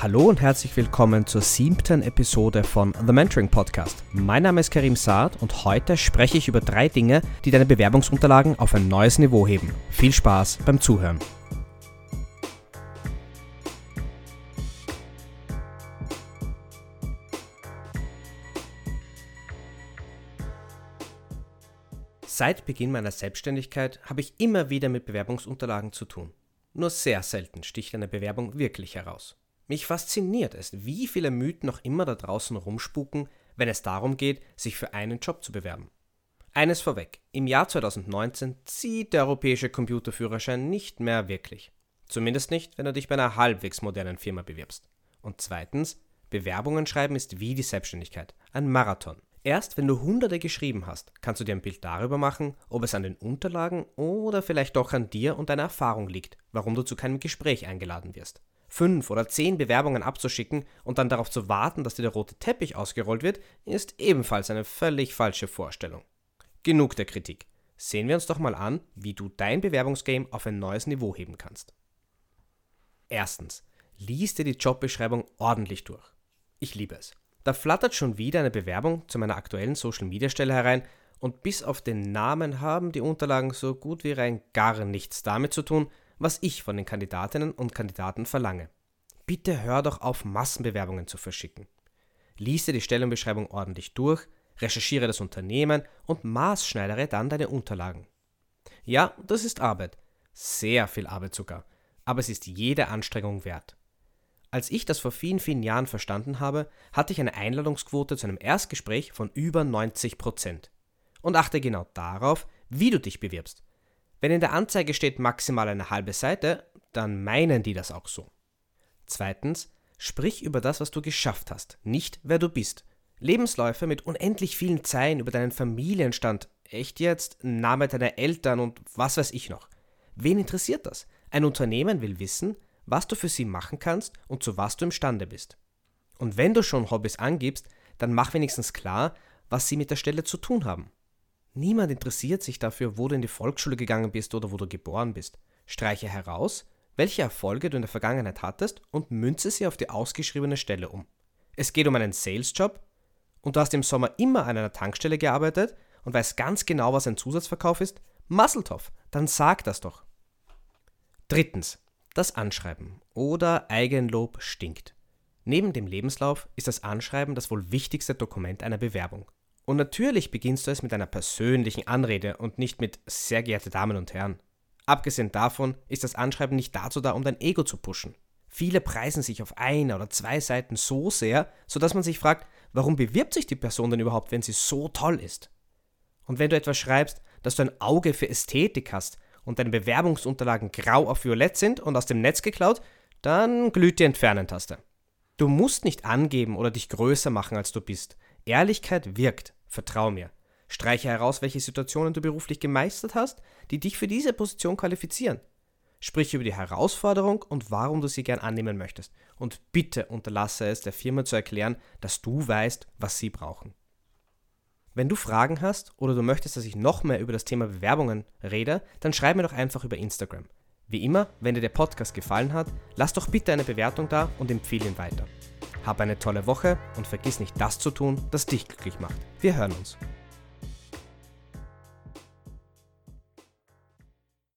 Hallo und herzlich willkommen zur siebten Episode von The Mentoring Podcast. Mein Name ist Karim Saad und heute spreche ich über drei Dinge, die deine Bewerbungsunterlagen auf ein neues Niveau heben. Viel Spaß beim Zuhören. Seit Beginn meiner Selbstständigkeit habe ich immer wieder mit Bewerbungsunterlagen zu tun. Nur sehr selten sticht eine Bewerbung wirklich heraus. Mich fasziniert es, wie viele Mythen noch immer da draußen rumspuken, wenn es darum geht, sich für einen Job zu bewerben. Eines vorweg, im Jahr 2019 zieht der europäische Computerführerschein nicht mehr wirklich. Zumindest nicht, wenn du dich bei einer halbwegs modernen Firma bewirbst. Und zweitens, Bewerbungen schreiben ist wie die Selbstständigkeit, ein Marathon. Erst wenn du hunderte geschrieben hast, kannst du dir ein Bild darüber machen, ob es an den Unterlagen oder vielleicht doch an dir und deiner Erfahrung liegt, warum du zu keinem Gespräch eingeladen wirst fünf oder zehn Bewerbungen abzuschicken und dann darauf zu warten, dass dir der rote Teppich ausgerollt wird, ist ebenfalls eine völlig falsche Vorstellung. Genug der Kritik. Sehen wir uns doch mal an, wie du dein Bewerbungsgame auf ein neues Niveau heben kannst. Erstens, lies dir die Jobbeschreibung ordentlich durch. Ich liebe es. Da flattert schon wieder eine Bewerbung zu meiner aktuellen Social Media Stelle herein und bis auf den Namen haben die Unterlagen so gut wie rein gar nichts damit zu tun, was ich von den Kandidatinnen und Kandidaten verlange. Bitte hör doch auf, Massenbewerbungen zu verschicken. Lies dir die Stellenbeschreibung ordentlich durch, recherchiere das Unternehmen und maßschneidere dann deine Unterlagen. Ja, das ist Arbeit. Sehr viel Arbeit sogar. Aber es ist jede Anstrengung wert. Als ich das vor vielen, vielen Jahren verstanden habe, hatte ich eine Einladungsquote zu einem Erstgespräch von über 90 Prozent. Und achte genau darauf, wie du dich bewirbst. Wenn in der Anzeige steht maximal eine halbe Seite, dann meinen die das auch so. Zweitens, sprich über das, was du geschafft hast, nicht wer du bist. Lebensläufe mit unendlich vielen Zeilen über deinen Familienstand, echt jetzt, Name deiner Eltern und was weiß ich noch. Wen interessiert das? Ein Unternehmen will wissen, was du für sie machen kannst und zu was du imstande bist. Und wenn du schon Hobbys angibst, dann mach wenigstens klar, was sie mit der Stelle zu tun haben. Niemand interessiert sich dafür, wo du in die Volksschule gegangen bist oder wo du geboren bist. Streiche heraus, welche Erfolge du in der Vergangenheit hattest und münze sie auf die ausgeschriebene Stelle um. Es geht um einen Sales-Job und du hast im Sommer immer an einer Tankstelle gearbeitet und weißt ganz genau, was ein Zusatzverkauf ist. Musseltoff, dann sag das doch. Drittens, das Anschreiben oder Eigenlob stinkt. Neben dem Lebenslauf ist das Anschreiben das wohl wichtigste Dokument einer Bewerbung. Und natürlich beginnst du es mit einer persönlichen Anrede und nicht mit sehr geehrte Damen und Herren. Abgesehen davon ist das Anschreiben nicht dazu da, um dein Ego zu pushen. Viele preisen sich auf einer oder zwei Seiten so sehr, sodass man sich fragt, warum bewirbt sich die Person denn überhaupt, wenn sie so toll ist? Und wenn du etwas schreibst, dass du ein Auge für Ästhetik hast und deine Bewerbungsunterlagen grau auf violett sind und aus dem Netz geklaut, dann glüht die Entfernen-Taste. Du musst nicht angeben oder dich größer machen, als du bist. Ehrlichkeit wirkt. Vertrau mir. Streiche heraus, welche Situationen du beruflich gemeistert hast, die dich für diese Position qualifizieren. Sprich über die Herausforderung und warum du sie gern annehmen möchtest. Und bitte unterlasse es der Firma zu erklären, dass du weißt, was sie brauchen. Wenn du Fragen hast oder du möchtest, dass ich noch mehr über das Thema Bewerbungen rede, dann schreib mir doch einfach über Instagram. Wie immer, wenn dir der Podcast gefallen hat, lass doch bitte eine Bewertung da und empfehle ihn weiter. Hab eine tolle Woche und vergiss nicht das zu tun, das dich glücklich macht. Wir hören uns.